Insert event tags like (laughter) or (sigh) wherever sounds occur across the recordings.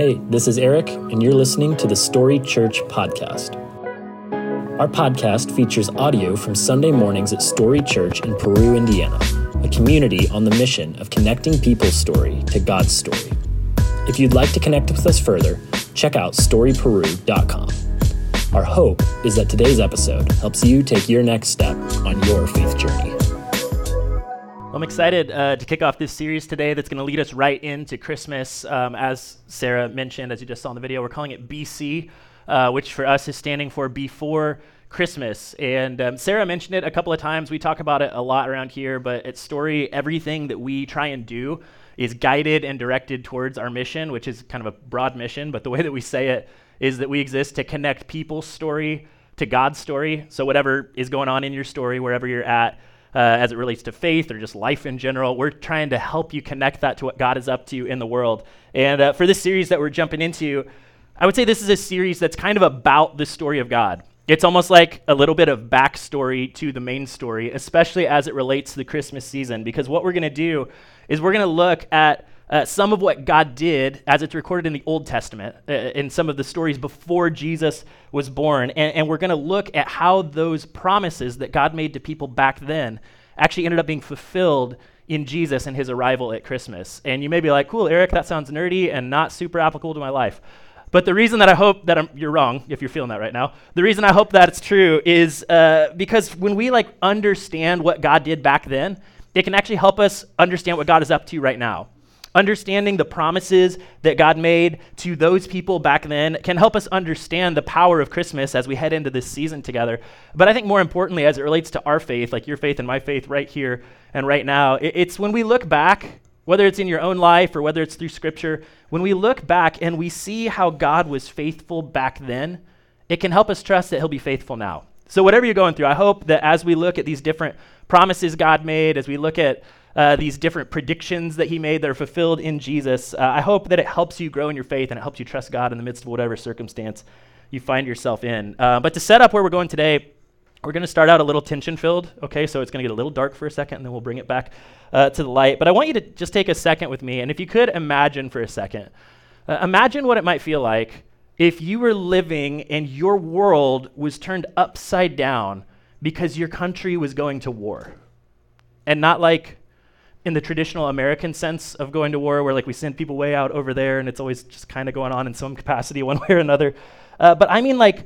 Hey, this is Eric, and you're listening to the Story Church Podcast. Our podcast features audio from Sunday mornings at Story Church in Peru, Indiana, a community on the mission of connecting people's story to God's story. If you'd like to connect with us further, check out storyperu.com. Our hope is that today's episode helps you take your next step on your faith journey. I'm excited uh, to kick off this series today that's going to lead us right into Christmas. Um, as Sarah mentioned, as you just saw in the video, we're calling it BC, uh, which for us is standing for Before Christmas. And um, Sarah mentioned it a couple of times. We talk about it a lot around here, but at Story, everything that we try and do is guided and directed towards our mission, which is kind of a broad mission, but the way that we say it is that we exist to connect people's story to God's story. So, whatever is going on in your story, wherever you're at, uh, as it relates to faith or just life in general. We're trying to help you connect that to what God is up to in the world. And uh, for this series that we're jumping into, I would say this is a series that's kind of about the story of God. It's almost like a little bit of backstory to the main story, especially as it relates to the Christmas season. Because what we're going to do is we're going to look at uh, some of what God did as it's recorded in the Old Testament, uh, in some of the stories before Jesus was born. And, and we're going to look at how those promises that God made to people back then actually ended up being fulfilled in Jesus and his arrival at Christmas. And you may be like, cool, Eric, that sounds nerdy and not super applicable to my life. But the reason that I hope that I'm, you're wrong, if you're feeling that right now, the reason I hope that it's true is uh, because when we like understand what God did back then, it can actually help us understand what God is up to right now. Understanding the promises that God made to those people back then can help us understand the power of Christmas as we head into this season together. But I think more importantly, as it relates to our faith, like your faith and my faith right here and right now, it's when we look back, whether it's in your own life or whether it's through Scripture, when we look back and we see how God was faithful back then, it can help us trust that He'll be faithful now. So, whatever you're going through, I hope that as we look at these different promises God made, as we look at uh, these different predictions that he made that are fulfilled in Jesus. Uh, I hope that it helps you grow in your faith and it helps you trust God in the midst of whatever circumstance you find yourself in. Uh, but to set up where we're going today, we're going to start out a little tension filled, okay? So it's going to get a little dark for a second and then we'll bring it back uh, to the light. But I want you to just take a second with me. And if you could imagine for a second, uh, imagine what it might feel like if you were living and your world was turned upside down because your country was going to war. And not like in the traditional American sense of going to war, where like we send people way out over there and it's always just kind of going on in some capacity, (laughs) one way or another. Uh, but I mean, like,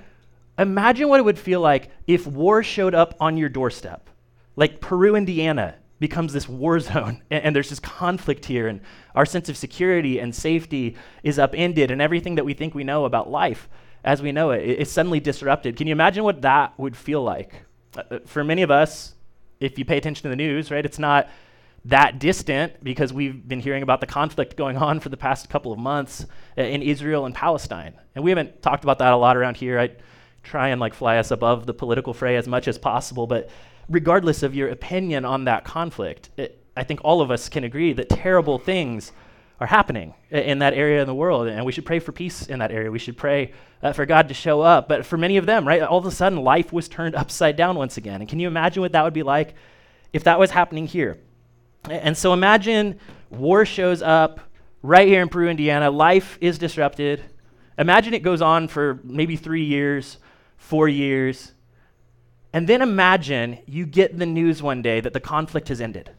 imagine what it would feel like if war showed up on your doorstep. Like Peru, Indiana becomes this war (laughs) zone, and, and there's this conflict here, and our sense of security and safety is upended, and everything that we think we know about life as we know it is suddenly disrupted. Can you imagine what that would feel like? Uh, uh, for many of us, if you pay attention to the news, right, it's not that distant because we've been hearing about the conflict going on for the past couple of months in Israel and Palestine. And we haven't talked about that a lot around here. I try and like fly us above the political fray as much as possible, but regardless of your opinion on that conflict, it, I think all of us can agree that terrible things are happening in that area in the world, and we should pray for peace in that area. We should pray uh, for God to show up. But for many of them, right, all of a sudden life was turned upside down once again. And can you imagine what that would be like if that was happening here? And so imagine war shows up right here in Peru, Indiana. Life is disrupted. Imagine it goes on for maybe three years, four years. And then imagine you get the news one day that the conflict has ended.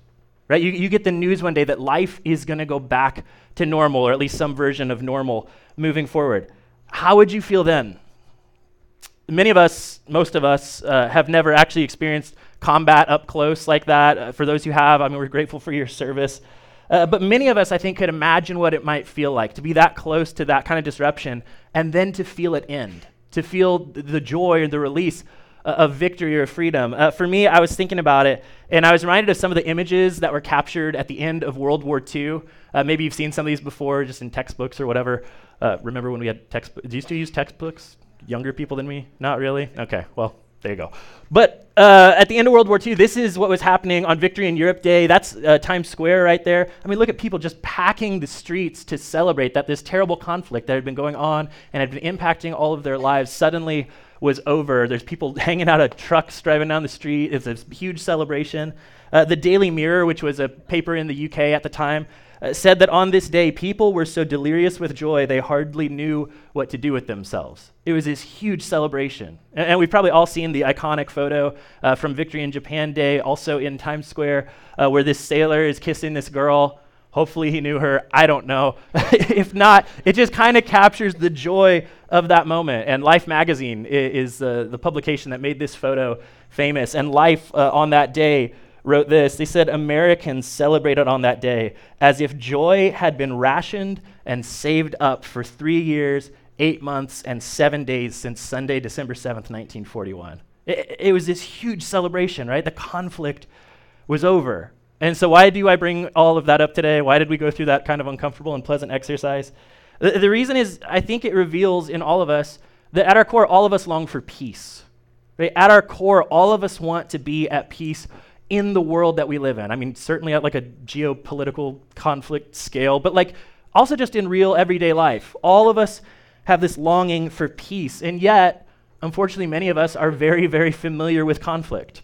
Right? You, you get the news one day that life is going to go back to normal, or at least some version of normal moving forward. How would you feel then? Many of us, most of us, uh, have never actually experienced combat up close like that. Uh, for those who have, I mean, we're grateful for your service. Uh, but many of us, I think, could imagine what it might feel like to be that close to that kind of disruption and then to feel it end, to feel th- the joy or the release uh, of victory or freedom. Uh, for me, I was thinking about it, and I was reminded of some of the images that were captured at the end of World War II. Uh, maybe you've seen some of these before, just in textbooks or whatever. Uh, remember when we had textbooks? Do you still use textbooks? Younger people than me? Not really? Okay, well, there you go. But uh, at the end of World War II, this is what was happening on Victory in Europe Day. That's uh, Times Square right there. I mean, look at people just packing the streets to celebrate that this terrible conflict that had been going on and had been impacting all of their lives suddenly was over. There's people (laughs) hanging out of trucks driving down the street. It's a huge celebration. Uh, the Daily Mirror, which was a paper in the UK at the time, uh, said that on this day, people were so delirious with joy they hardly knew what to do with themselves. It was this huge celebration. And, and we've probably all seen the iconic photo uh, from Victory in Japan Day, also in Times Square, uh, where this sailor is kissing this girl. Hopefully, he knew her. I don't know. (laughs) if not, it just kind of captures the joy of that moment. And Life magazine is, is uh, the publication that made this photo famous. And Life uh, on that day wrote this. They said Americans celebrated on that day as if joy had been rationed and saved up for three years, eight months, and seven days since Sunday, December 7th, 1941. It, it was this huge celebration, right? The conflict was over. And so, why do I bring all of that up today? Why did we go through that kind of uncomfortable and pleasant exercise? The, the reason is I think it reveals in all of us that at our core, all of us long for peace. Right? At our core, all of us want to be at peace in the world that we live in. I mean, certainly at like a geopolitical conflict scale, but like also just in real everyday life. All of us have this longing for peace, and yet, unfortunately, many of us are very, very familiar with conflict.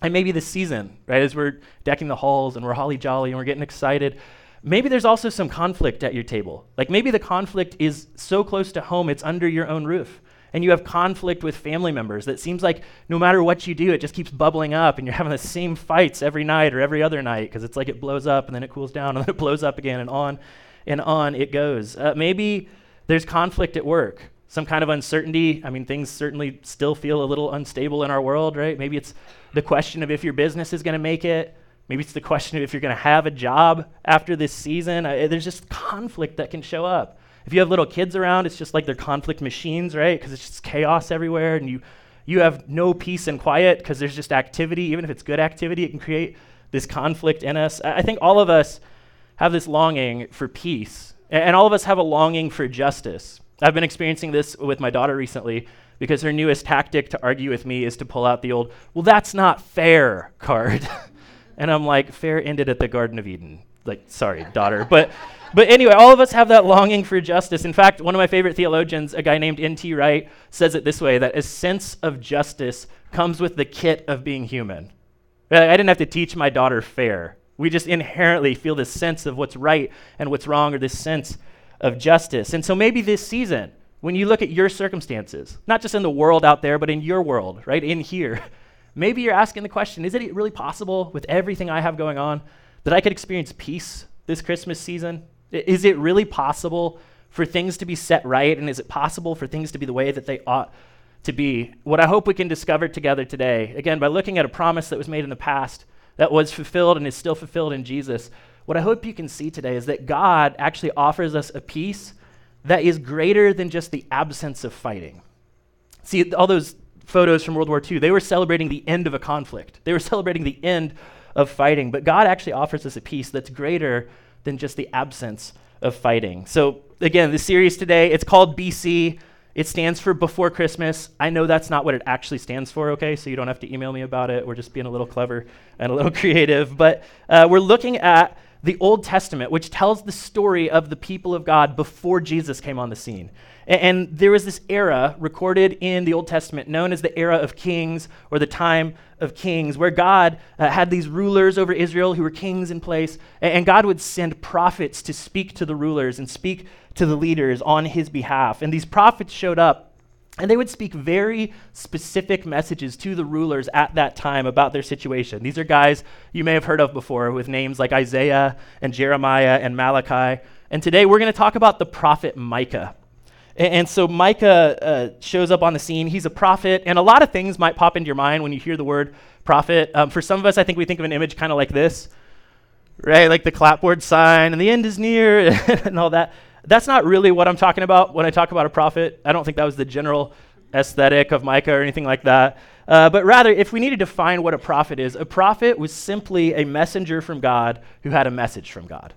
And maybe this season, right, as we're decking the halls and we're holly jolly and we're getting excited, maybe there's also some conflict at your table. Like maybe the conflict is so close to home, it's under your own roof and you have conflict with family members that seems like no matter what you do, it just keeps bubbling up, and you're having the same fights every night or every other night because it's like it blows up and then it cools down and then it (laughs) blows up again, and on and on it goes. Uh, maybe there's conflict at work, some kind of uncertainty. I mean, things certainly still feel a little unstable in our world, right? Maybe it's the question of if your business is going to make it. Maybe it's the (laughs) question of if you're going to have a job after this season. Uh, there's just conflict that can show up. If you have little kids around, it's just like they're conflict machines, right? Because it's just chaos everywhere, and you you have no peace and quiet because there's just activity. Even if it's good activity, it can create this conflict in us. I think all of us have this longing for peace, and all of us have a longing for justice. I've been experiencing this with my daughter recently because her newest tactic to argue with me is to pull out the old, well, that's not fair card. (laughs) and I'm like, fair ended at the Garden of Eden. Like, sorry, daughter. But but anyway, all of us have that longing for justice. In fact, one of my favorite theologians, a guy named N.T. Wright, says it this way that a sense of justice comes with the kit of being human. I didn't have to teach my daughter fair. We just inherently feel this sense of what's right and what's wrong, or this sense of justice. And so maybe this season, when you look at your circumstances, not just in the world out there, but in your world, right, in here, (laughs) maybe you're asking the question is it really possible with everything I have going on that I could experience peace this Christmas season? Is it really possible for things to be set right? And is it possible for things to be the way that they ought to be? What I hope we can discover together today, again, by looking at a promise that was made in the past, that was fulfilled and is still fulfilled in Jesus, what I hope you can see today is that God actually offers us a peace that is greater than just the absence of fighting. See, all those photos from World War II, they were celebrating the end of a conflict, they were (laughs) celebrating the end of fighting. But God actually offers us a peace that's greater than just the absence of fighting. So, again, the series today, it's called BC. It stands for Before Christmas. I know that's not what it actually stands for, okay? So you don't have to email me about it. We're just being a little clever and a little (laughs) creative. But uh, we're looking at the Old Testament, which tells the story of the people of God before Jesus came on the scene. And there was this era recorded in the Old Testament known as the era of kings or the time of kings, where God uh, had these rulers over Israel who were kings in place. And God would send prophets to speak to the rulers and speak to the leaders on his behalf. And these prophets showed up and they would speak very specific messages to the rulers at that time about their situation. These are guys you may have heard of before with names like Isaiah and Jeremiah and Malachi. And today we're going to talk about the prophet Micah. And, so Micah uh, shows up on the scene. He's a prophet, and a lot of things might pop into your mind when you hear the word prophet. Um, for some of us, I think we think of an image kind of like this, right? Like the clapboard sign, and the end is near, (laughs) and all that. That's not really what I'm talking about when I talk about a prophet. I don't think that was the general aesthetic of Micah or anything like that. Uh, but rather, if we need to define what a prophet is, a prophet was simply a messenger from God who had a message from God.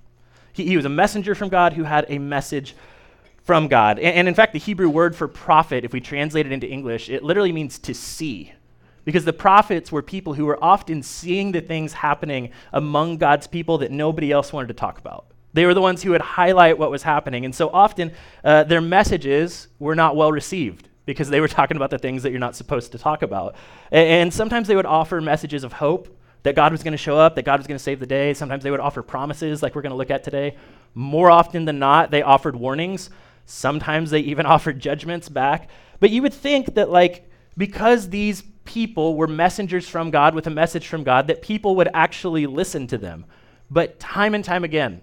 He, he was a messenger from God who had a message from God. And, and in fact, the Hebrew word for prophet, if we translate it into English, it literally means to see. Because the prophets were people who were often seeing the things happening among God's people that nobody else wanted to talk about. They were the ones who would highlight what was happening. And so often, uh, their messages were not well received because they were talking about the things that you're not supposed to talk about. And, and sometimes they would offer messages of hope that God was going to show up, that God was going to save the day. Sometimes they would offer promises, like we're going to look at today. More often than not, they offered warnings. Sometimes they even (laughs) offered judgments back. But you would think that, like, because these people were messengers from God with a message from God, that people would actually listen to them. But time and time again,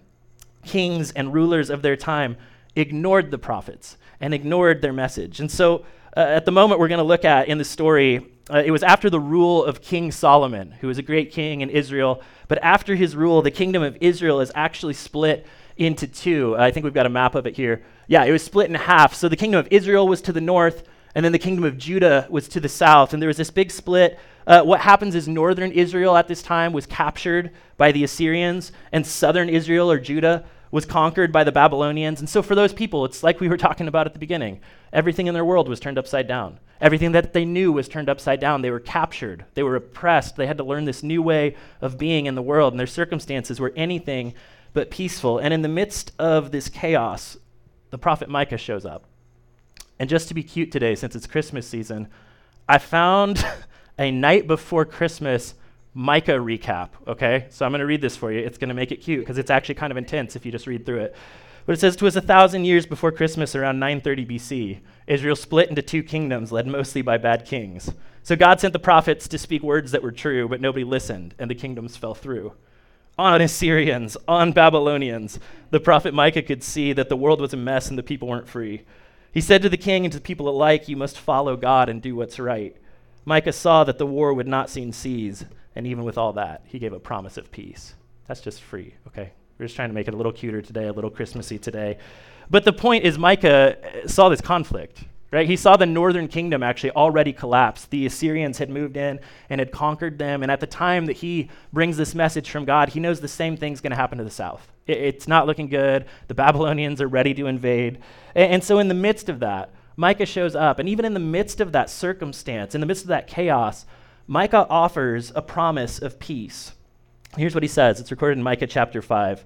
kings and rulers of their time ignored the prophets and ignored their message. And so, uh, at the moment we're going to look at in the story, uh, it was after the rule of King Solomon, who was a great king in Israel. But after his rule, the kingdom of Israel is actually split into two. I think we've got a map of it here. Yeah, it was split in half. So the kingdom of Israel was to the north, and then the kingdom of Judah was to the south. And there was this big split. Uh, what happens is northern Israel at this time was captured by the Assyrians, and southern Israel or Judah was conquered by the Babylonians. And so for those people, it's like we were talking about at the beginning. Everything in their world was turned upside down. Everything that they knew was turned upside down. They were captured. They were oppressed. They had to learn this new way of being in the world, and their circumstances were anything but peaceful. And in the midst of this chaos, the prophet Micah shows up. And just to be cute today, since it's Christmas season, I found (laughs) a night before Christmas Micah recap, okay? So I'm going to read this for you. It's going to make it cute because it's actually kind of intense if you just read through it. But it says, "To us a thousand years before Christmas, around 930 BC, Israel split into two kingdoms, led mostly by bad kings. So God sent the prophets to speak words that were true, but nobody listened, and the kingdoms fell through. On Assyrians, on Babylonians, the prophet Micah could see that the world was a mess and the people weren't free. He said to the king and to the people alike, You must follow God and do what's right. Micah saw that the war would not soon cease, and even with all that, he gave a promise of peace. That's just free, okay? We're just trying to make it a little cuter today, a little Christmassy today. But the point is, Micah uh, saw this conflict, right? He saw the northern kingdom actually already collapse. The Assyrians had moved in and had conquered them. And at the time that he brings this message from God, he knows the same thing's going to happen to the south. It, it's not looking good. The Babylonians are ready to invade. And, and so, in the midst of that, Micah shows up. And even in the midst of that circumstance, in the midst of that chaos, Micah offers a promise of peace. Here's what he says it's recorded in Micah chapter 5.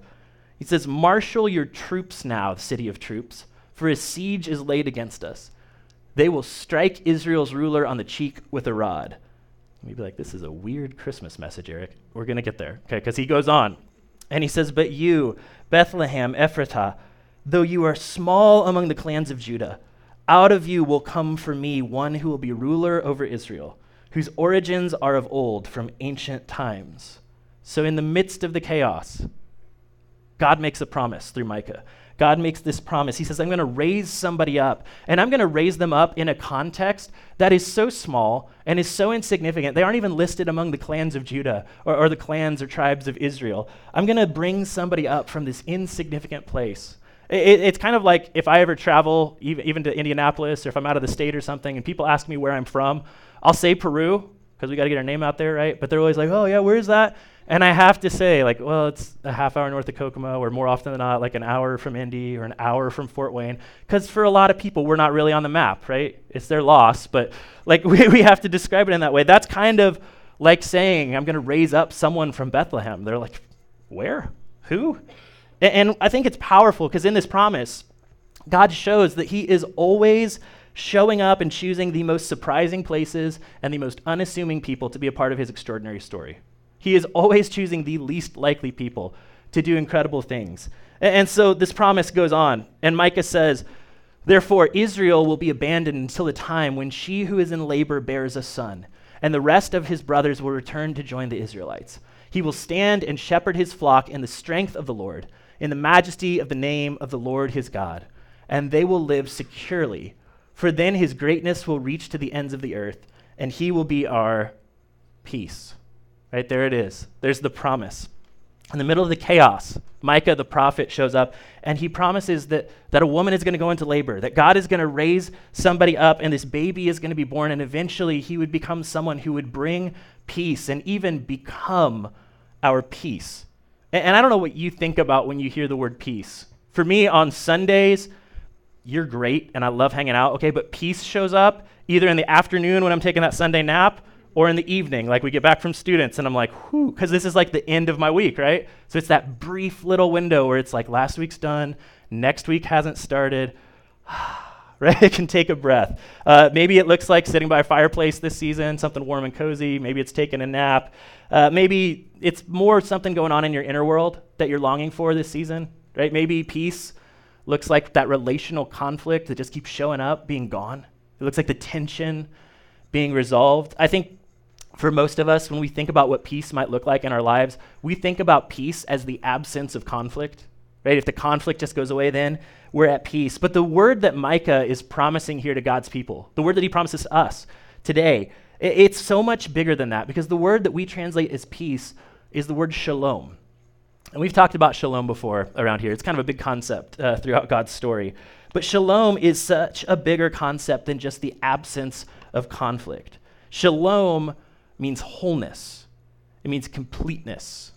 He says, Marshal your troops now, city of troops, for a siege is laid against us. They will strike Israel's ruler on the cheek with a rod. You'd be like, this is a weird Christmas message, Eric. We're going to get there, okay? Because he goes on. And he says, But you, Bethlehem, Ephratah, though you are small among the clans of Judah, out of you will come for me one who will be ruler over Israel whose origins are of old, from ancient times. So, in the midst of the chaos, God makes a promise through Micah. God makes this promise. He says, I'm going to raise somebody up, and I'm going to raise them up in a context that is so small and is so insignificant. They aren't even listed among the clans of Judah or, or the clans or tribes of Israel. I'm going to bring somebody up from this insignificant place. It, it's kind of like if I ever travel, even, even to Indianapolis, or if I'm out of the state or something, and people ask me where I'm from, I'll say Peru because we got to get our name out there, right? But they're always like, oh, yeah, where's that? And I have to say, like, well, it's a half hour north of Kokomo, or more often than not, like an hour from Indy or an hour from Fort Wayne. Because for a lot of people, we're not really on the map, right? It's their loss, but like (laughs) we, we have to describe it in that way. That's kind of like saying, I'm going to raise up someone from Bethlehem. They're like, where? Who? And, and I think it's powerful because in this promise, God shows that He is always showing up and choosing the most surprising places and the most unassuming people to be a part of his extraordinary story. He is always choosing the least likely people to do incredible things. And, and so this promise goes on, and Micah says, Therefore, Israel will be abandoned until the time when she who is in labor bears a son, and the rest of his brothers will return to join the Israelites. He will stand and shepherd his flock in the strength of the Lord, in the majesty of the name of the Lord his God, and they will live securely for then his greatness will reach to the ends of the earth, and he will be our peace. Right there it is. There's the promise. In the middle of the chaos, Micah the prophet shows up and he promises that, that a woman is going to go into labor, that God is going to raise somebody up, and this baby is going to be born, and eventually he would become someone who would bring peace and even become our peace. And, and I don't know what you think about when you hear the word peace. For me, on Sundays, you're great and I love hanging out, okay, but peace shows up either in the afternoon when I'm taking that Sunday nap or in the evening, like we get back from students and I'm like, whew, because this is like the end of my week, right? So it's that brief little window where it's like last week's done, next week hasn't started, (sighs) (laughs) right? It can take a breath. Uh, maybe it looks like sitting by a fireplace this season, something warm and cozy. Maybe it's taking a nap. Uh, maybe it's more something going on in your inner world that you're longing for this season, right? Maybe peace looks like that relational conflict that just keeps showing up, being gone. It looks like the tension being resolved. I think for most of us, when we think about what peace might look like in our lives, we think about peace as the absence of conflict. Right? If the conflict just goes away, then we're at peace. But the word that Micah is promising here to God's people, the word that he promises us today, it's so much bigger than that because the word that we translate as peace is the word shalom. And we've talked about shalom before around here. It's kind of a big concept uh, throughout God's story. But shalom is such a bigger concept than just the absence of conflict. Shalom means wholeness, it means completeness,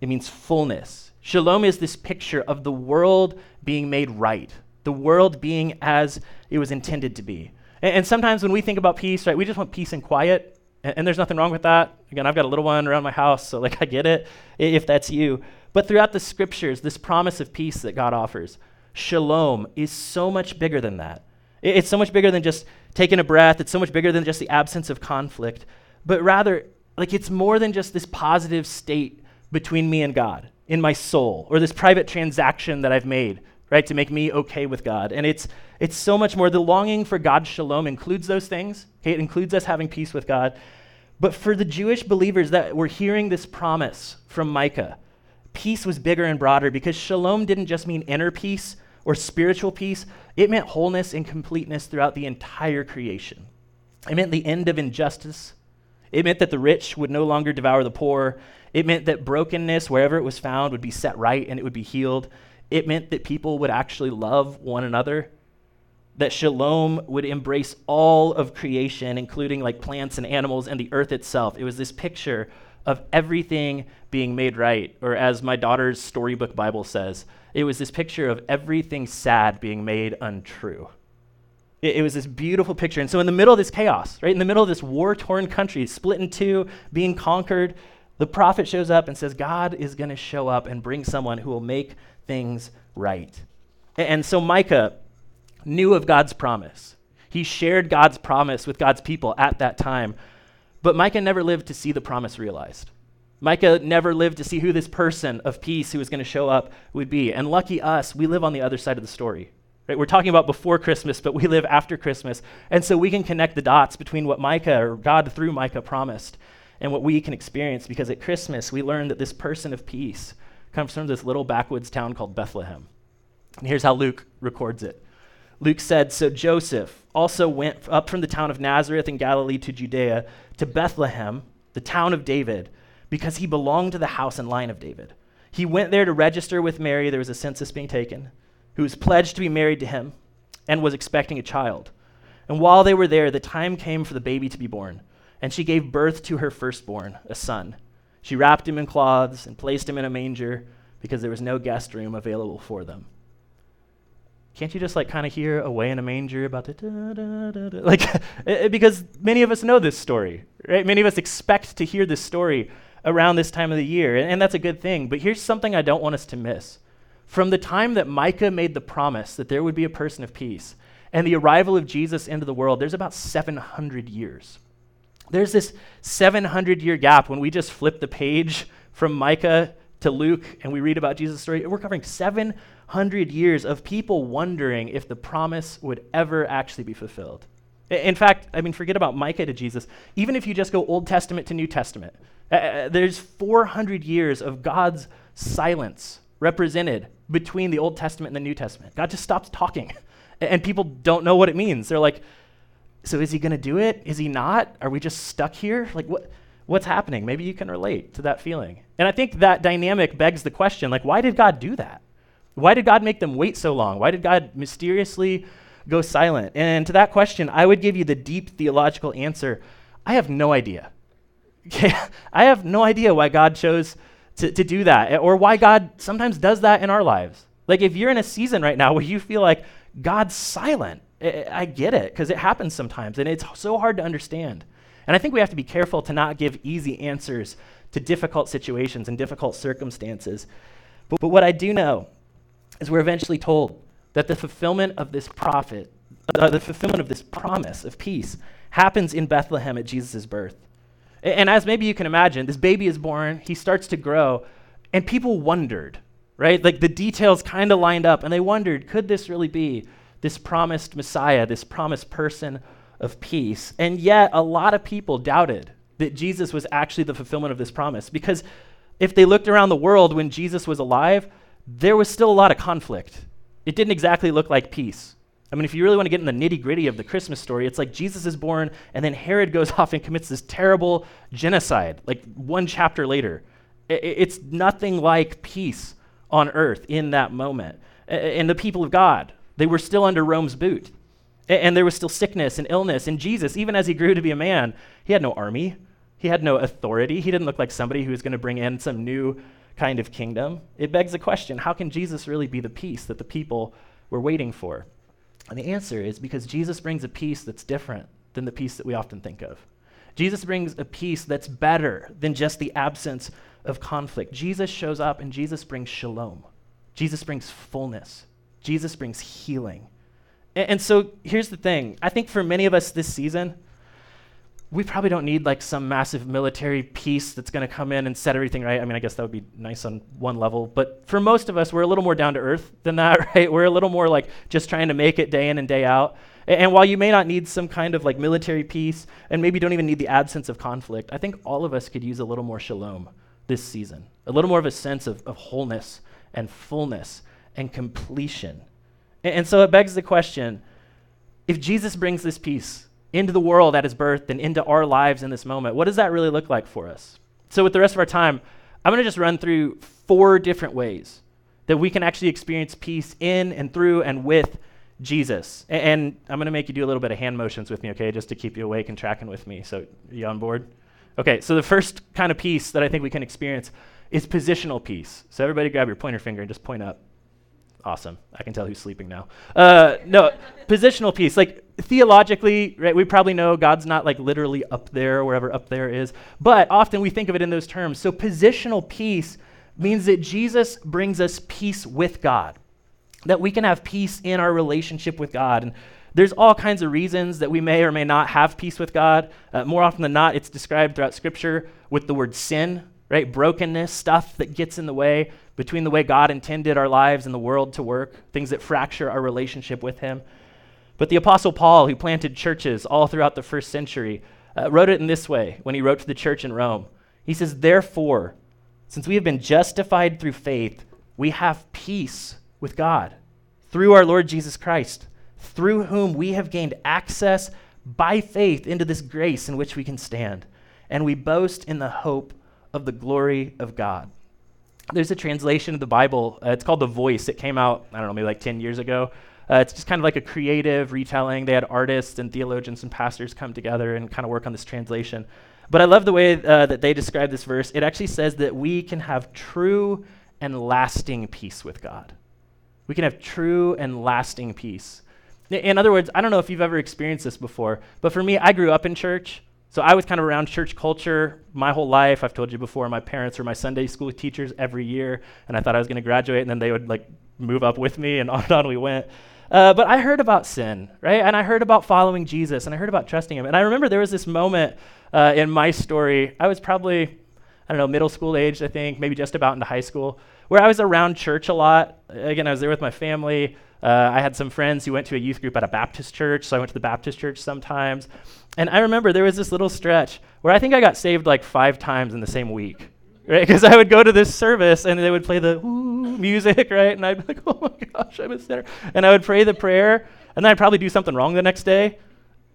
it means fullness. Shalom is this picture of the world being made right, the world being as it was intended to be. And, and sometimes when we think about peace, right, we just want peace and quiet, and, and there's nothing wrong with that. Again, I've got a little one around my house, so like I get it if that's you. But throughout the scriptures, this promise of peace that God offers, shalom, is so much bigger than that. It's so much bigger than just taking a breath. It's so much bigger than just the absence of conflict but rather, like it's more than just this positive state between me and God in my soul or this private transaction that I've made, right, to make me okay with God. And it's it's so much more. The longing for God's shalom includes those things. Okay, it includes us having peace with God. But for the Jewish believers that were hearing this promise from Micah, peace was bigger and broader because shalom didn't just mean inner peace or spiritual peace, it meant wholeness and completeness throughout the entire creation. It meant the end of injustice it meant that the rich would no longer devour the poor. It meant that brokenness, wherever it was found, would be set right and it would be healed. It meant that people would actually love one another. That shalom would embrace all of creation, including like plants and animals and the earth itself. It was this picture of everything being made right. Or as my daughter's storybook Bible says, it was this picture of everything sad being made untrue. It, it was this beautiful picture. And so, in the middle of this chaos, right, in the middle of this war torn country, split in two, being conquered, the prophet shows up and says, God is going to show up and bring someone who will make things right. And, and so, Micah knew of God's promise. He shared God's promise with God's people at that time. But Micah never lived to see the promise realized. Micah never lived to see who this person of peace who was going to show up would be. And lucky us, we live on the other side of the story. Right? We're talking about before Christmas, but we live after Christmas. And so we can connect the dots between what Micah or God through Micah promised and what we can experience because at Christmas we learn that this person of peace comes from this little backwoods town called Bethlehem. And here's how Luke records it. Luke said, So Joseph also went up from the town of Nazareth in Galilee to Judea to Bethlehem, the town of David, because he belonged to the house and line of David. He went there to register with Mary. There was a census being taken who was pledged to be married to him and was expecting a child. And while they were there, the time came for the baby to be born, and she gave birth to her firstborn, a son. She wrapped him in cloths and placed him in a manger because there was no guest room available for them. Can't you just like kind of hear away in a manger about the da, da, da, like (laughs) because many of us know this story, right? Many of us expect to hear this story around this time of the year, and, and that's a good thing. But here's something I don't want us to miss. From the time that Micah made the promise that there would be a person of peace and the arrival of Jesus into the world, there's about 700 years. There's this 700 year gap when we just flip the page from Micah to Luke and we read about Jesus' story. We're covering 700 years of people wondering if the promise would ever actually be fulfilled. In fact, I mean, forget about Micah to Jesus. Even if you just go Old Testament to New Testament, uh, uh there's 400 years of God's silence represented between the Old Testament and the New Testament. God just stops talking, (laughs) and people don't know what it means. They're like, so is he going to do it? Is he not? Are we just stuck here? Like, what, what's happening? Maybe you can relate to that feeling. And I think that dynamic begs the question like, why did God do that? Why did God make them wait so long? Why did God mysteriously go silent? And to that question, I would give you the deep theological answer I have no idea. (laughs) I have no idea why God chose to, to do that, eh, or why God sometimes does that in our lives. Like if you're in a season right now where you feel like God's silent, I, I get it, because it happens sometimes, and it's so hard to understand. And I think we have to be careful to not give easy answers to difficult situations and difficult circumstances. But, but what I do know is we're eventually told that the fulfillment of this prophet uh, the fulfillment of this promise of peace happens in Bethlehem at Jesus' birth. And as maybe you can imagine, this baby is born, he starts to grow, and people wondered, right? Like the details kind of lined up, and they wondered could this really be this promised Messiah, this promised person of peace? And yet, a lot of people doubted that Jesus was actually the fulfillment of this promise because if they looked around the world when Jesus was alive, there was still a lot of conflict. It didn't exactly look like peace. I mean, if you really want to get in the nitty gritty of the Christmas story, it's like Jesus is born, and then Herod goes (laughs) off and commits this terrible genocide, like one chapter later. It's nothing like peace on earth in that moment. And the people of God, they were still under Rome's boot. And there was still sickness and illness. And Jesus, even as he grew to be a man, he had no army, he had no authority. He didn't look like somebody who was going to bring in some new kind of kingdom. It begs the question how can Jesus really be the peace that the people were waiting for? And the answer is because Jesus brings a peace that's different than the peace that we often think of. Jesus brings a peace that's better than just the absence of conflict. Jesus shows up and Jesus brings shalom. Jesus brings fullness. Jesus brings healing. And, and so here's the thing I think for many of us this season, we probably don't need like some massive military peace that's going to come in and set everything right. I mean, I guess that would be nice on one level, but for most of us, we're a little more down to earth than that, (laughs) right? We're a little more like just trying to make it day in and day out. And, and while you may not need some kind of like military peace and maybe don't even need the absence of conflict, I think all of us could use a little more shalom this season, a little more of a sense of, of wholeness and fullness and completion. And, and so it begs the question if Jesus brings this peace, into the world at his birth and into our lives in this moment. What does that really look like for us? So, with the rest of our time, I'm going to just run through four different ways that we can actually experience peace in and through and with Jesus. And, and I'm going to make you do a little bit of hand motions with me, okay, just to keep you awake and tracking with me. So, you on board? Okay, so the first kind of peace that I think we can experience is positional peace. So, everybody grab your pointer finger and just point up. Awesome. I can tell who's sleeping now. Uh, no, positional peace. Like theologically, right, we probably know God's not like literally up there, wherever up there is, but often we think of it in those terms. So positional peace means that Jesus brings us peace with God, that we can have peace in our relationship with God. And there's all kinds of reasons that we may or may not have peace with God. Uh, more often than not, it's described throughout Scripture with the word sin, right? Brokenness, stuff that gets in the way between the way God intended our lives and the world to work, things that fracture our relationship with Him. But the Apostle Paul, who planted churches all throughout the first century, uh, wrote it in this way when he wrote to the church in Rome. He says, Therefore, since we have been justified through faith, we have peace with God through our Lord Jesus Christ, through whom we have gained access by faith into this grace in which we can stand. And we boast in the hope of the glory of God. There's a translation of the Bible. Uh, it's called The Voice. It came out, I don't know, maybe like 10 years ago. Uh, it's just kind of like a creative retelling. They had artists and theologians and pastors come together and kind of work on this translation. But I love the way uh, that they describe this verse. It actually says that we can have true and lasting peace with God. We can have true and lasting peace. In other words, I don't know if you've ever experienced this before, but for me, I grew up in church. So I was kind of around church culture my whole life. I've told you before, my parents were my Sunday school teachers every year, and I thought I was going to graduate, and then they would like move up with me, and (laughs) on and on we went. Uh, but I heard about sin, right? And I heard about following Jesus, and I heard about trusting Him. And I remember there was this moment uh, in my story. I was probably, I don't know, middle school age, I think, maybe just about into high school, where I was around church a lot. Again, I was there with my family. Uh, I had some friends who went to a youth group at a Baptist church, so I went to the Baptist church sometimes. And I remember there was this little stretch where I think I got saved like five times in the same week right? Because I would go to this service and they would play the music, right? And I'd be like, (laughs) oh my gosh, I'm a sinner. And I would pray the prayer, and then I'd probably do something wrong the next day.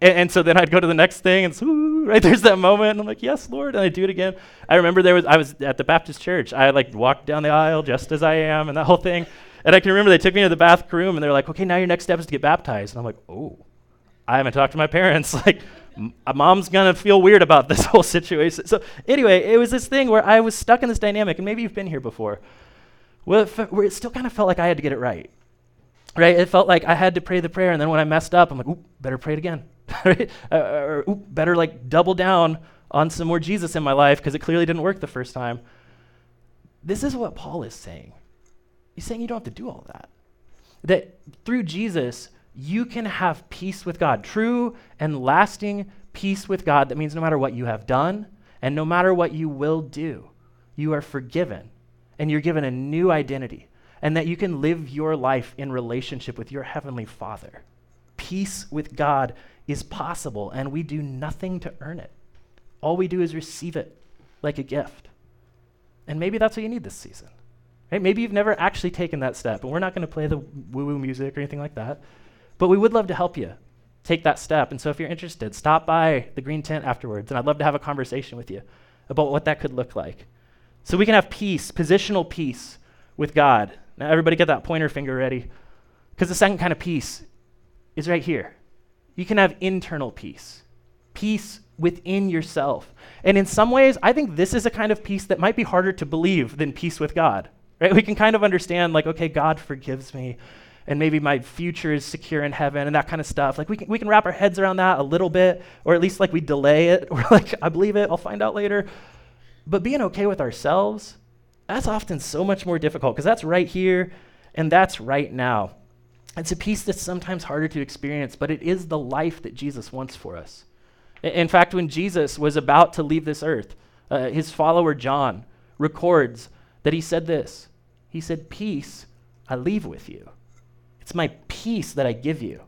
And, and so then I'd go to the next thing, and right (laughs) there's that moment, and I'm like, yes, Lord, and I do it again. I remember there was I was at the Baptist church. I like walked down the aisle just as I am, and that whole thing. And I can remember they took me to the bathroom, and they're like, okay, now your next step is to get baptized. And I'm like, oh, I haven't talked to my parents. (laughs) like, mom's gonna feel weird about this (laughs) whole situation. So anyway, it was this thing where I was stuck in this dynamic, and maybe you've been here before, where it, where it still kind of felt like I had to get it right. Right? It felt like I had to pray the prayer, and then when I messed up, I'm like, oop, better pray it again. (laughs) right? Uh, or oop, better like double down on some more Jesus in my life because it clearly didn't work the first time. This is what Paul is saying. He's saying you don't have to do all that. That through Jesus, you can have peace with God, true and lasting peace with God. That means no matter what you have done and no matter what you will do, you are forgiven and you're given a new identity, and that you can live your life in relationship with your Heavenly Father. Peace with God is possible, and we do nothing to earn it. All we do is receive it like a gift. And maybe that's what you need this season. Right? Maybe you've never actually taken that step, and we're not going to play the woo woo music or anything like that, but we would love to help you take that step. And so if you're interested, stop by the green tent afterwards, and I'd love to have a conversation with you about what that could look like. So we can have peace, positional peace with God. Now, everybody get that pointer finger ready. Because the second kind of peace is right here. You can have internal peace, peace within yourself. And in some ways, I think this is a kind of peace that might be harder to believe than peace with God. Right? We can kind of understand, like, okay, God forgives me, and maybe my future is secure in heaven and that kind of stuff. Like, we can, we can wrap our heads around that a little bit, or at least like we delay it, (laughs) or like, I believe it, I'll find out later. But being okay with ourselves, that's often so much more difficult because that's right here and that's right now. It's a peace that's sometimes harder to experience, but it is the life that Jesus wants for us. In fact, when Jesus was about to leave this earth, uh, his follower John records that he said this He said, Peace I leave with you. It's my peace that I give you.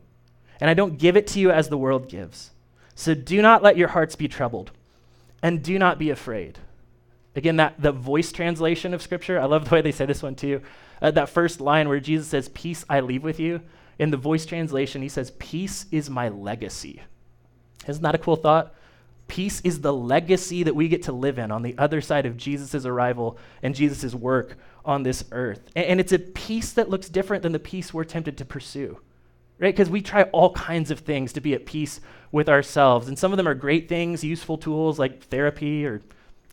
And I don't give it to you as the world gives. So do not let your hearts be troubled, and do not be afraid. Again, that the voice translation of Scripture, I love the way they say this one too. Uh, that first line where Jesus says, Peace I leave with you. In the voice translation, he says, Peace is my legacy. Isn't that a cool thought? Peace is the legacy that we get to live in on the other side of Jesus' arrival and Jesus' work on this earth. And, it's a peace that looks different than the peace we're tempted to pursue, right? Because we try all kinds of things to be at peace with ourselves. And some of them are great things, useful tools like therapy or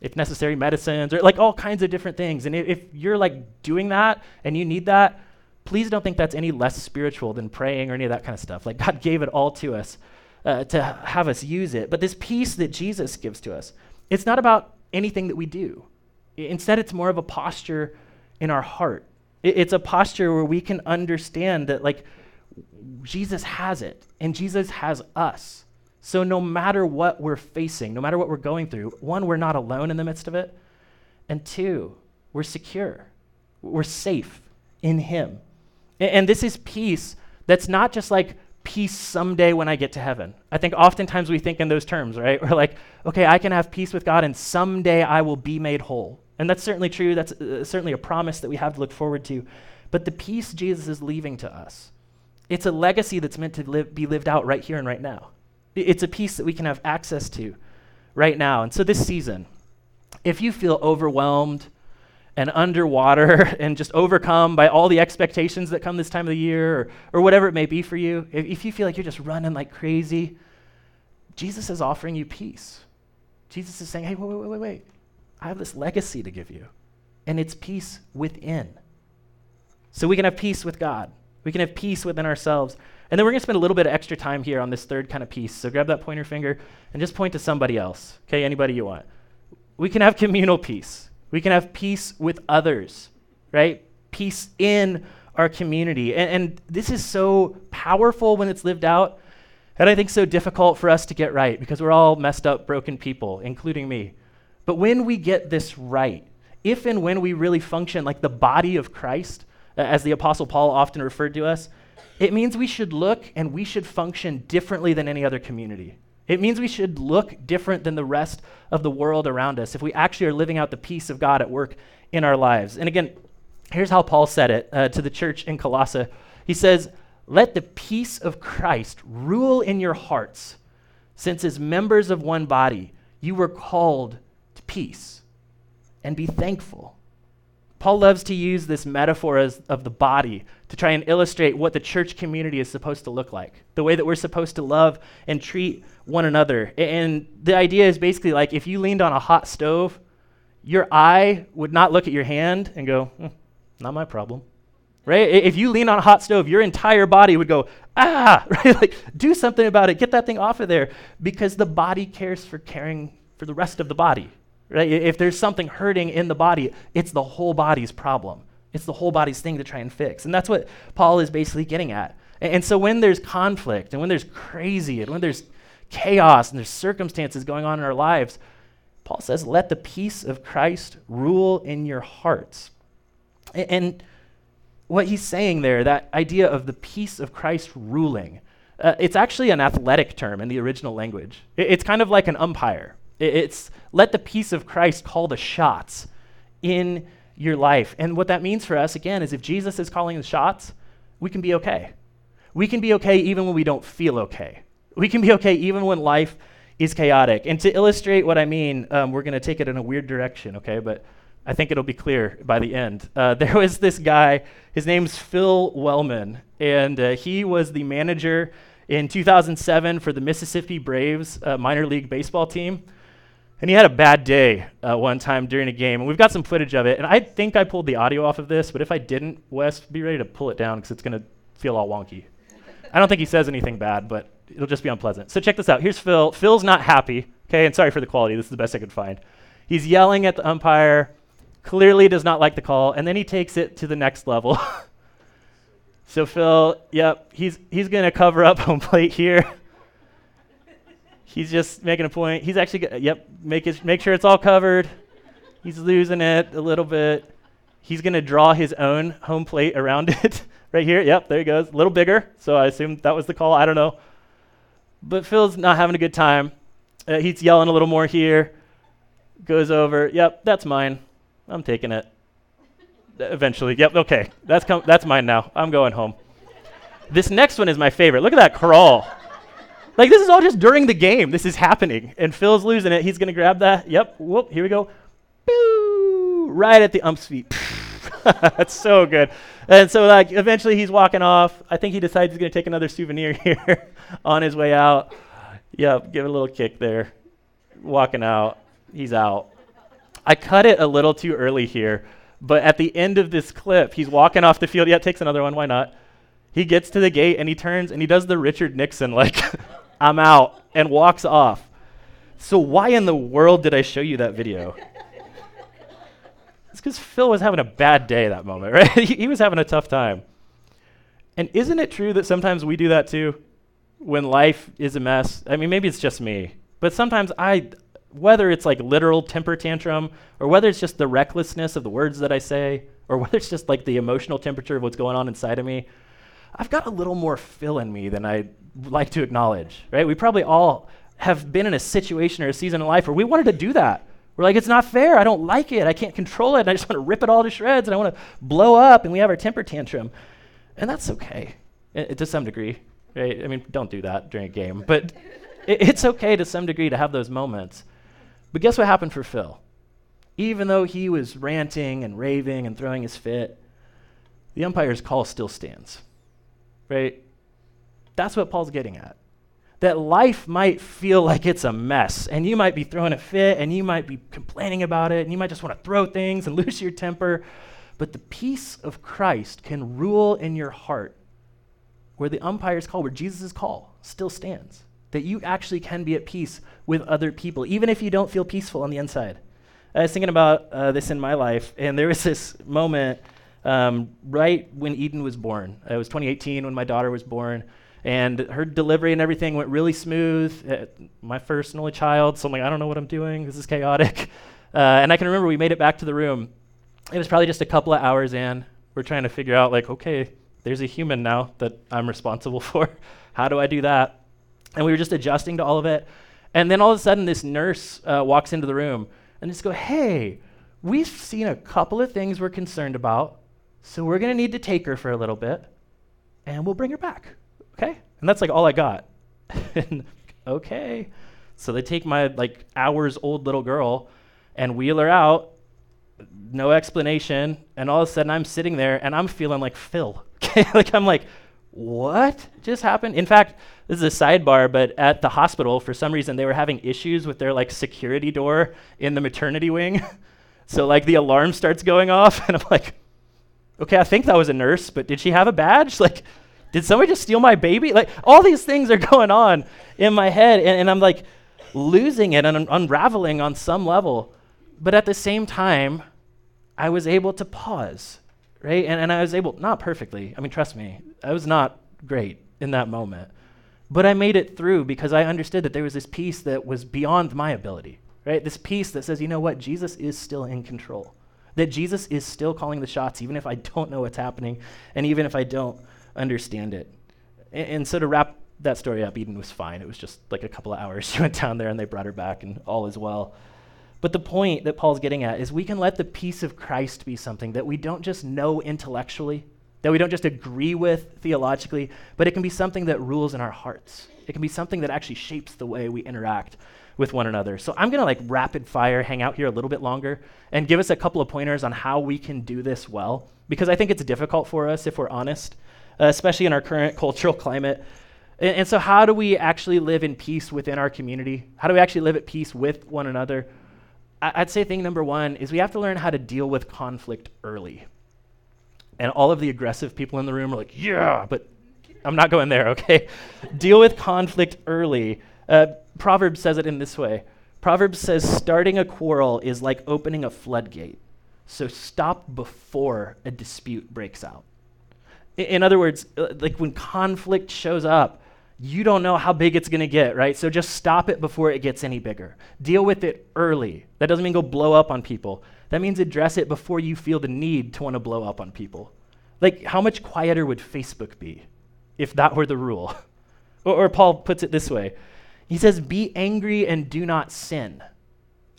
if necessary, medicines, or like all kinds of different things. And if, if you're like doing that and you need that, please don't think that's any less spiritual than praying or any of that kind of stuff. Like God (laughs) gave it all to us uh, to have us use it. But this peace that Jesus gives to us, it's not about anything that we do. Instead, it's more of a posture in our heart. It, it's a posture where we can understand that, like, Jesus has it and Jesus has us. So, no matter what we're facing, no matter what we're going through, one, we're not alone in the midst of it. And two, we're secure. We're safe in Him. And, and this is peace that's not just like peace someday when I get to heaven. I think oftentimes we think in those terms, right? (laughs) We're like, okay, I can have peace with God and someday I will be made whole. And that's certainly true. That's uh, certainly a promise that we have to look forward to. But the peace Jesus is leaving to us, it's a legacy that's meant to live, be lived out right here and right now. It's a peace that we can have access to right now. And so this season, if you feel overwhelmed and underwater (laughs) and just overcome by all the expectations that come this time of the year or, or whatever it may be for you, if, if you feel like you're just running like crazy, Jesus is offering you peace. Jesus is saying, hey, wait, wait, wait, wait. I have this legacy to give you, and it's peace within. So we can have peace with God, we can have peace within ourselves. And then we're going to spend a little bit of extra time here on this third kind of peace. So grab that pointer finger and just point to somebody else, okay? Anybody you want. We can have communal peace. We can have peace with others, right? Peace in our community. And, and this is so powerful when it's lived out, and I think so difficult for us to get right because we're all messed up, broken people, including me. But when we get this right, if and when we really function like the body of Christ, as the Apostle Paul often referred to us, it means we should look and we should function differently than any other community. It means we should look different than the rest of the world around us if we actually are living out the peace of God at work in our lives. And again, here's how Paul said it uh, to the church in Colossae. He says, Let the peace of Christ rule in your hearts, since as members of one body, you were called peace, and be thankful. Paul loves to use this metaphor as, of the body to try and illustrate what the church community is supposed to look like, the way that we're supposed to love and treat one another. And the idea is basically like if you leaned on a hot stove, your eye would not look at your hand and go, hmm, not my problem. Right? If you lean on a hot stove, your entire body would go, ah, (laughs) right? Like, do something about it. Get that thing off of there. Because the body cares for caring for the rest of the body. Right? If there's something hurting in the body, it's the whole body's problem. It's the whole body's thing to try and fix. And that's what Paul is basically getting at. And, so when there's conflict and when there's crazy and when there's chaos and there's circumstances going on in our lives, Paul says, let the peace of Christ rule in your hearts. And, what he's saying there, that idea of the peace of Christ ruling, uh, it's actually an athletic term in the original language. It, it's kind of like an umpire. It, it's let the peace of Christ call the shots in your life. And what that means for us, again, is if Jesus is calling the shots, we can be okay. We can be okay even when we don't feel okay. We can be okay even when life is chaotic. And to illustrate what I mean, um, we're going to take it in a weird direction, okay? But I think it'll be clear by the end. Uh, (laughs) there was this guy, his name's Phil Wellman, and uh, he was the manager in 2007 for the Mississippi Braves uh, minor league baseball team. And he had a bad day uh, one time during a game, and we've got some footage of it. And I think I pulled the audio off of this, but if I didn't, Wes, be ready to pull it down because it's going to feel all wonky. I don't think he says anything bad, but it'll just be unpleasant. So check this out. Here's Phil. Phil's not happy, okay? And sorry for the quality. This is the best I could find. He's yelling at the umpire, clearly does not like the call, and then he takes it to the next level. (laughs) so Phil, yep, he's he's going to cover up (laughs) home plate here. He's just making a point. He's actually, yep, make it, make sure it's all covered. He's losing it a little bit. He's going to draw his own home plate around (laughs) it right here. Yep, there he goes. A little bigger. So I assume that was the call. I don't know. But Phil's not having a good time. Uh, he's yelling a little more here. Goes over. Yep, that's mine. I'm taking it. Eventually. Yep, okay. That's, com- that's mine now. I'm going home. This next one is my favorite. Look at that crawl. Like, this is all just during the game. This is happening. And Phil's losing it. He's to grab that. Yep, whoop, here we go. Boo! Right at the ump's feet. (laughs) That's so good. And so, like, eventually he's walking off. I think he decides he's to take another souvenir (laughs) here on his way out. Yep, give it a little kick there. Walking out. He's out. I cut it a little too early here, but at the end of this clip, he's walking off the field. Yeah, takes another one. Why not? He gets to the gate and he turns and he does the Richard Nixon, like, (laughs) I'm out, and walks off. So, why in the world did I show you that video? It's because Phil was having a bad day that moment, (laughs) right? he, he was having a tough time. And isn't it true that sometimes we do that too? When life is a mess? I mean, maybe it's just me, but sometimes I, whether it's like literal temper tantrum, or whether it's just the recklessness of the words that I say, or (laughs) whether it's just like the emotional temperature of what's going on inside of me, I've got a little more Phil in me than I'd like to acknowledge, right? We probably all have been in a situation or a season in life where we wanted to do that. We're like, it's not fair. I don't like it. I can't control it. And I just (laughs) want to rip it all to shreds and I want to blow up. And we have our temper tantrum. And that's okay it, to some degree, right? I mean, don't do that during a game. But (laughs) it, it's okay to some degree to have those moments. But guess what happened for Phil? Even though he was ranting and raving and throwing his fit, the umpire's call still stands, right? That's what Paul's getting at that life might feel like it's a mess and you might be throwing a fit and you might be complaining about it and you might just want to throw things and (laughs) lose your temper. But the peace of Christ can rule in your heart where the umpire's call, where Jesus' call still stands. That you actually can be at peace with other people, even if you don't feel peaceful on the inside. I was thinking about uh, this in my life, and there was this moment um, right when Eden was born. It was 2018 when my daughter was born and her delivery and everything went really smooth. Uh, my first and only child, so I'm like, I don't know what I'm doing. This is chaotic. (laughs) Uh, and I can remember we made it back to the room. It was probably just a couple of hours in. We're trying to figure out, like, okay, there's a human now that I'm responsible (laughs) for. How do I do that? And we were just adjusting to all of it. And then all of a sudden, this nurse uh, walks into the room and just go, hey, we've seen a couple of things we're concerned about, so we're going to need to take her for a little bit, and we'll bring her back okay. And that's like all I got. (laughs) and okay. So they take my like hours old little girl and wheel her out, no explanation, and all of a sudden I'm sitting there and I'm feeling like Phil. (laughs) Okay? like I'm like, what just happened? In fact, this is a sidebar, but at the hospital, for some reason, they were having issues with their like security door in the maternity wing. (laughs) so like the alarm starts going off, and I'm like, okay, I think that was a nurse, but did she have a badge? (laughs) Like, did somebody just steal my baby? Like, all these things are (laughs) going on in my head, and, and I'm like losing it and un- unraveling on some level. But at the same time, I was able to pause, right? And, and I was able, not perfectly, I mean, trust me, I was not great in that moment. But I made it through because I understood that there was this peace that was beyond my ability, right? This peace that says, you know what, Jesus is still in control. That Jesus is still calling the shots, even if I don't know what's happening and even if I don't understand it. And, and so to wrap that story up, Eden was fine. It was just like a couple of hours. (laughs) She went down there and they brought her back, and all is well. But the point that Paul's getting at is we can let the peace of Christ be something that we don't just know intellectually, that we don't just agree with theologically, but it can be something that rules in our hearts. It can be something that actually shapes the way we interact with one another. So I'm going to like rapid fire hang out here a little bit longer and give us a couple of pointers on how we can do this well because I think it's difficult for us if we're honest, uh, especially in our current (laughs) cultural climate. And, and so how do we actually live in peace within our community? How do we actually live at peace with one another? I- I'd say thing number 1 is we have to learn how to deal with conflict early. And all of the aggressive people in the room are like, "Yeah, but I'm not going there, (laughs) okay? Deal with conflict early. Uh, Proverbs says it in this way Proverbs says, starting a quarrel is like opening a floodgate. So stop before a dispute breaks out. In, other words, uh, like when conflict shows up, you don't know how big it's going to get, right? So just stop it before it gets any bigger. Deal with it early. That doesn't mean go blow up on people. That means address it before you feel the need to want to blow up on people. Like, how much quieter would Facebook be if that were the rule? (laughs) or, or Paul puts it this way he says, Be angry and do not sin.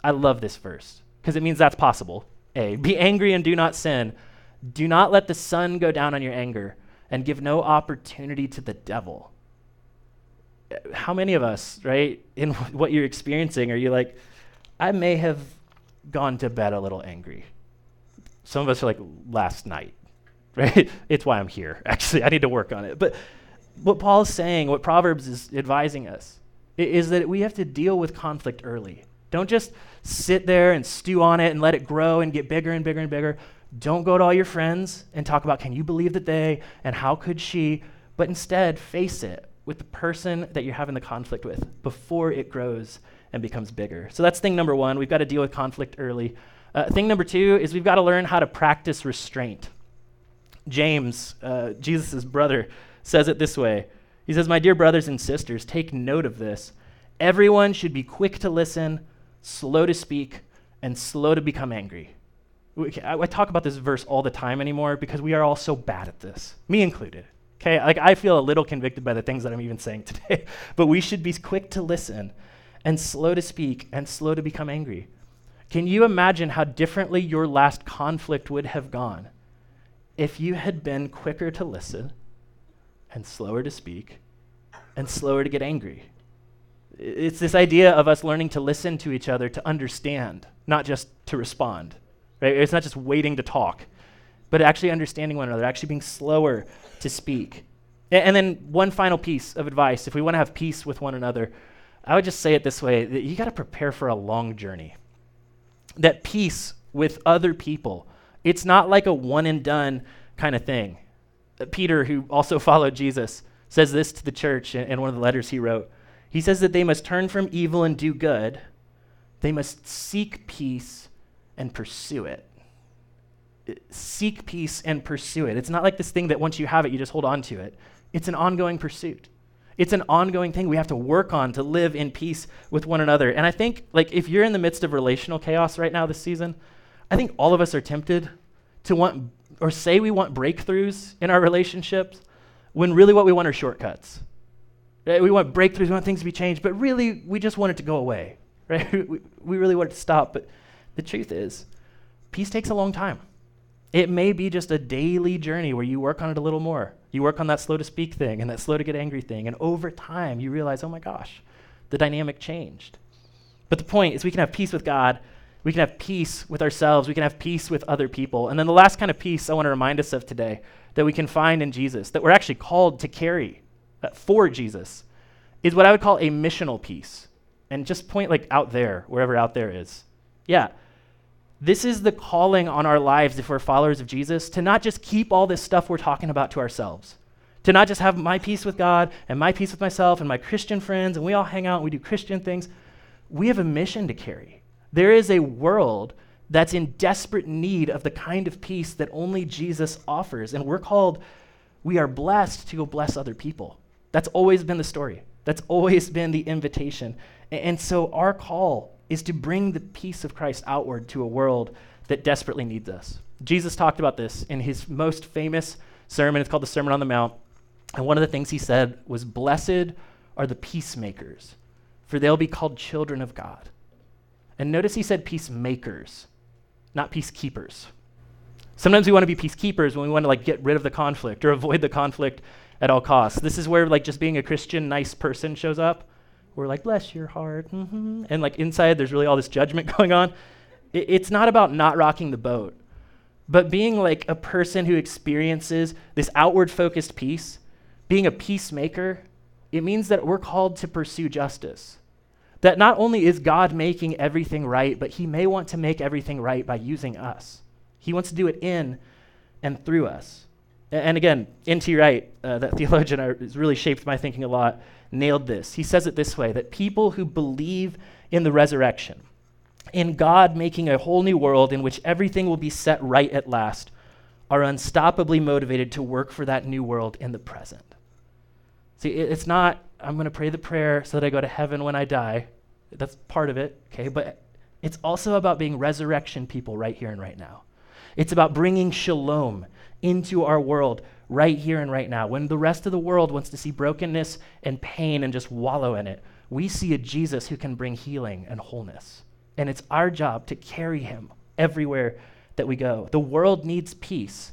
I love this verse because it means that's possible. A, be angry and do not sin. Do not let the sun go down on your anger and give no opportunity to the devil. How many of us, right, in (laughs) what you're experiencing, are you like, I may have gone to bed a little angry? Some of us are like, last night, (laughs) right? it's why I'm here, (laughs) actually. I need to work on it. But what Paul is saying, what Proverbs is advising us, is that we have to deal with conflict early. Don't just sit there and stew on it and let it grow and get bigger and bigger and bigger. Don't go to all your friends and talk about, can you believe that they and how could she? But instead, face it with the person that you're having the conflict with before it grows and becomes bigger. So that's thing number one. We've got to deal with conflict early. Uh, thing number two is we've got to learn how to practice restraint. James, uh, Jesus' brother, says it this way he says, My dear brothers and sisters, take note of this. Everyone should be quick to listen, slow to speak, and slow to become angry. I, talk about this verse all the time anymore because we are all so bad at this, me included. Okay, like I feel a little convicted by the things that I'm even saying (laughs) today, but we should be quick to listen and slow to speak and slow to become angry. Can you imagine how differently your last conflict would have gone if you had been quicker to listen and slower to speak and slower to get angry. It's this idea of us learning to listen to each other to understand, not just to respond. Right? It's not just waiting to talk, but actually understanding one another, actually being slower to speak. And, then one final piece of advice, if we want to have peace with one another, I would just say it this way that you got to prepare for a long journey. That peace with other people, it's not like a one and done kind of thing. Peter, who also (laughs) followed Jesus, says this to the church in, one of the letters he wrote. He says that they must turn from evil and do good, they must seek peace and pursue it. Seek peace and pursue it. It's not like this thing that once you have it, you just hold on to it. It's an ongoing pursuit. It's an ongoing thing we have to work on to live in peace with one another. And I think, like, if you're in the midst of relational chaos right now this season, I think all of us are tempted to want or say we want breakthroughs in our relationships when really what we want are shortcuts. Right? We want breakthroughs, we want things to be changed, but really we just want it to go away. (laughs) Right? we, we really want it to stop. But the truth is, peace takes a long time. It may be just a daily journey where you work on it a little more. You work on that slow to speak thing and that slow to get angry thing. And over time, you realize, oh my gosh, the dynamic changed. But the point is, we can have peace with God we can have peace with ourselves. We can have peace with other people. And then the last kind of peace I want to remind us of today that we can find in Jesus, that we're actually called to carry uh, for Jesus, is what I would call a missional peace. And just point like out there, wherever out there is. Yeah. This is the calling on our lives if we're followers of Jesus to not just keep all this stuff we're talking about to ourselves, to not just have my peace with God and my peace with myself and my Christian friends, and we all hang out and we do Christian things. We have a mission to carry. There is a world that's in desperate need of the kind of peace that only Jesus offers. And we're called, we are blessed to go bless other people. That's always been the story. That's always been the invitation. And so our call is to bring the peace of Christ outward to a world that desperately needs us. Jesus talked about this in his most famous sermon. It's called the Sermon on the Mount. And one of the things he said was, Blessed are the peacemakers, for they'll be called children of God. And notice he said peacemakers, not peacekeepers. Sometimes we want to be peacekeepers when we want to like get rid of the conflict or avoid the conflict at all costs. This is where like just being a Christian nice person shows up. We're like, bless your heart. Mm-hmm. And like inside, there's really all this judgment (laughs) going on. It, it's not about not rocking the boat, but being like a person who experiences this outward focused peace, being a peacemaker, it means that we're called to pursue justice. That not only is God making everything right, but He may want to make everything right by using us. He wants to do it in and through us. And again, N.T. Wright, uh, that (laughs) theologian has really shaped my thinking a lot, nailed this. He says it this way that people who believe in the resurrection, in God making a whole new world in which everything will be set right at last, are unstoppably motivated to work for that new world in the present. See, it's not, I'm going to pray the prayer so that I go to heaven when I die. That's part of it, okay? But it's also about being resurrection people right here and right now. It's about bringing shalom into our world right here and right now. When the rest of the world wants to see brokenness and pain and just wallow in it, we see a Jesus who can bring healing and wholeness. And it's our job to carry him everywhere that we go. The world needs peace,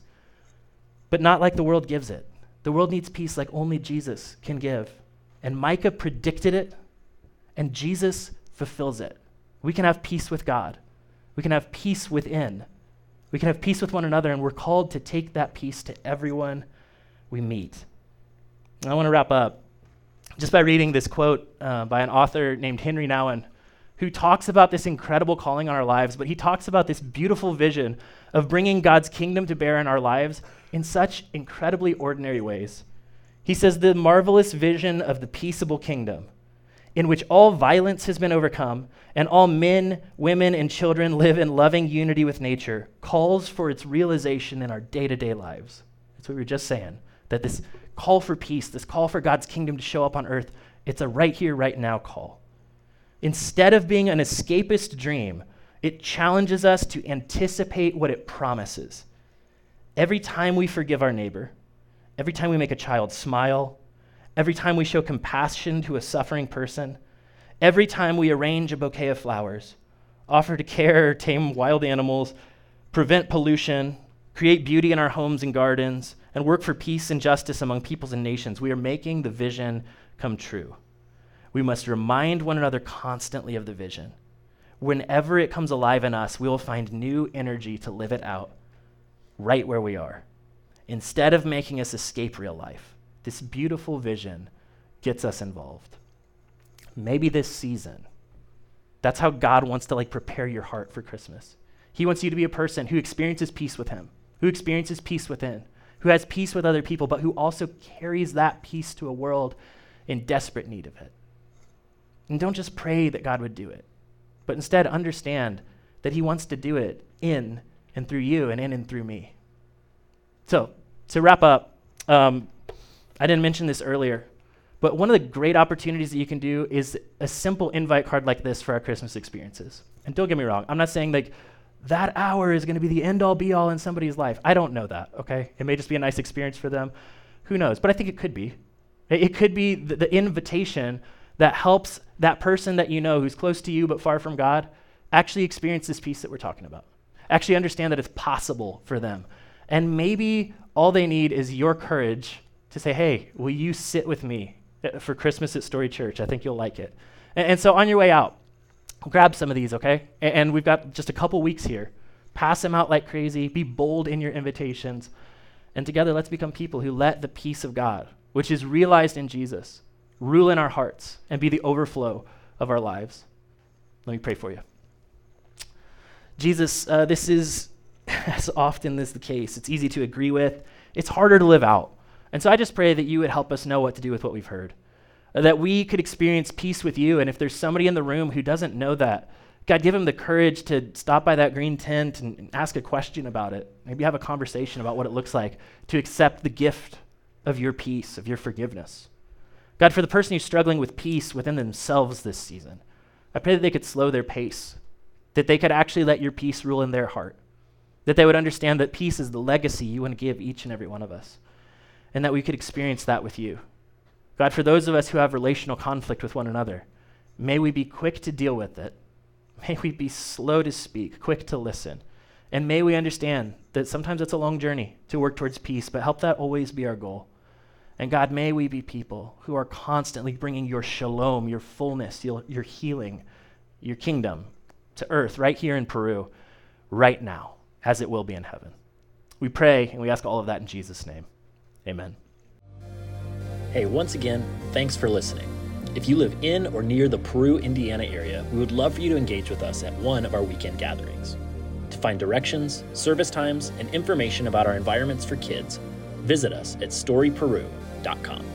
but not like the world gives it. The world needs peace like only Jesus can give. And Micah predicted it, and Jesus fulfills it. We can have peace with God, we can have peace within. We can have peace with one another, and we're called to take that peace to everyone we meet. I want to wrap up just by reading this quote uh, by an author named Henri Nouwen, who talks about this incredible calling on our lives, but he talks about this beautiful vision of bringing God's kingdom to bear in our lives in such incredibly ordinary ways. He says, The marvelous vision of the peaceable kingdom in which all violence has been overcome and all men, women, and children live in loving unity with nature, calls for its realization in our day to day lives. That's what we were just saying. That this call for peace, this call for God's kingdom to show up on earth, it's a right here, right now call. Instead of being an escapist dream, it challenges us to anticipate what it promises. Every time we forgive our neighbor, every time we make a child smile, every time we show compassion to a suffering person, every time we arrange a bouquet of flowers, offer to care or tame wild animals, prevent pollution, create beauty in our homes and gardens, and work for peace and justice among peoples and nations, we are making the vision come true. We must remind one another constantly of the vision. Whenever it comes alive in us, we will find new energy to live it out right where we are. Instead of making us escape real life, this beautiful vision gets us involved. Maybe this season. That's how God wants to like prepare your heart for Christmas. He wants you to be a person who experiences peace with him, who experiences peace within, who has peace with other people, but who also carries that peace to a world in desperate need of it. And don't just pray that God would do it, but instead understand that he wants to do it in and through you and in and through me. So, to wrap up, um, I didn't mention this earlier, but one of the great opportunities that you can do is a simple invite card like this for our Christmas experiences. And don't get me wrong, I'm not saying like that hour is going to be the end all be all in somebody's life. I don't know that, okay? It may just be a nice experience for them. Who knows? But I think it could be. It, could be the, the invitation that helps that person that you know who's close to you but far from God actually experience this peace that we're talking about. Actually understand that it's possible for them. And maybe all they need is your courage to say, hey, will you sit with me uh, for Christmas at Story Church? I think you'll like it. And, and so on your way out, grab some of these, okay? And, and we've got just a couple weeks here. Pass them out like crazy. Be bold in your invitations. And together, let's become people who let the peace of God, which is realized in Jesus, rule in our hearts and be the overflow of our lives. Let me pray for you. Jesus, uh, this is, (laughs) as often is the case, it's easy to agree with, it's harder to live out. And so I just pray that you would help us know what to do with what we've heard, that we could experience peace with you. And if there's somebody in the room who doesn't know that, God, give them the courage to stop by that green tent and, ask a question about it. Maybe have a conversation about what it looks like to accept the gift of your peace, of your forgiveness. God, for the person who's struggling with peace within themselves this season, I pray that they could slow their pace, that they could actually let your peace rule in their heart, that they would understand that peace is the legacy you want to give each and every one of us, and that we could experience that with you. God, for those of us who have relational conflict with one another, may we be quick to deal with it. May we be slow to speak, quick to listen. And may we understand that sometimes it's a long journey to work towards peace, but help that always be our goal. And God, may we be people who are constantly bringing your shalom, your fullness, your, your healing, your kingdom to earth right here in Peru, right now, as it will be in heaven. We pray and we ask all of that in Jesus' name. Amen. Hey, once again, thanks for listening. If you live in or near the Peru, Indiana area, we would love for you to engage with us at one of our weekend gatherings. To find directions, service times, and information about our environments for kids, visit us at storyperu.com.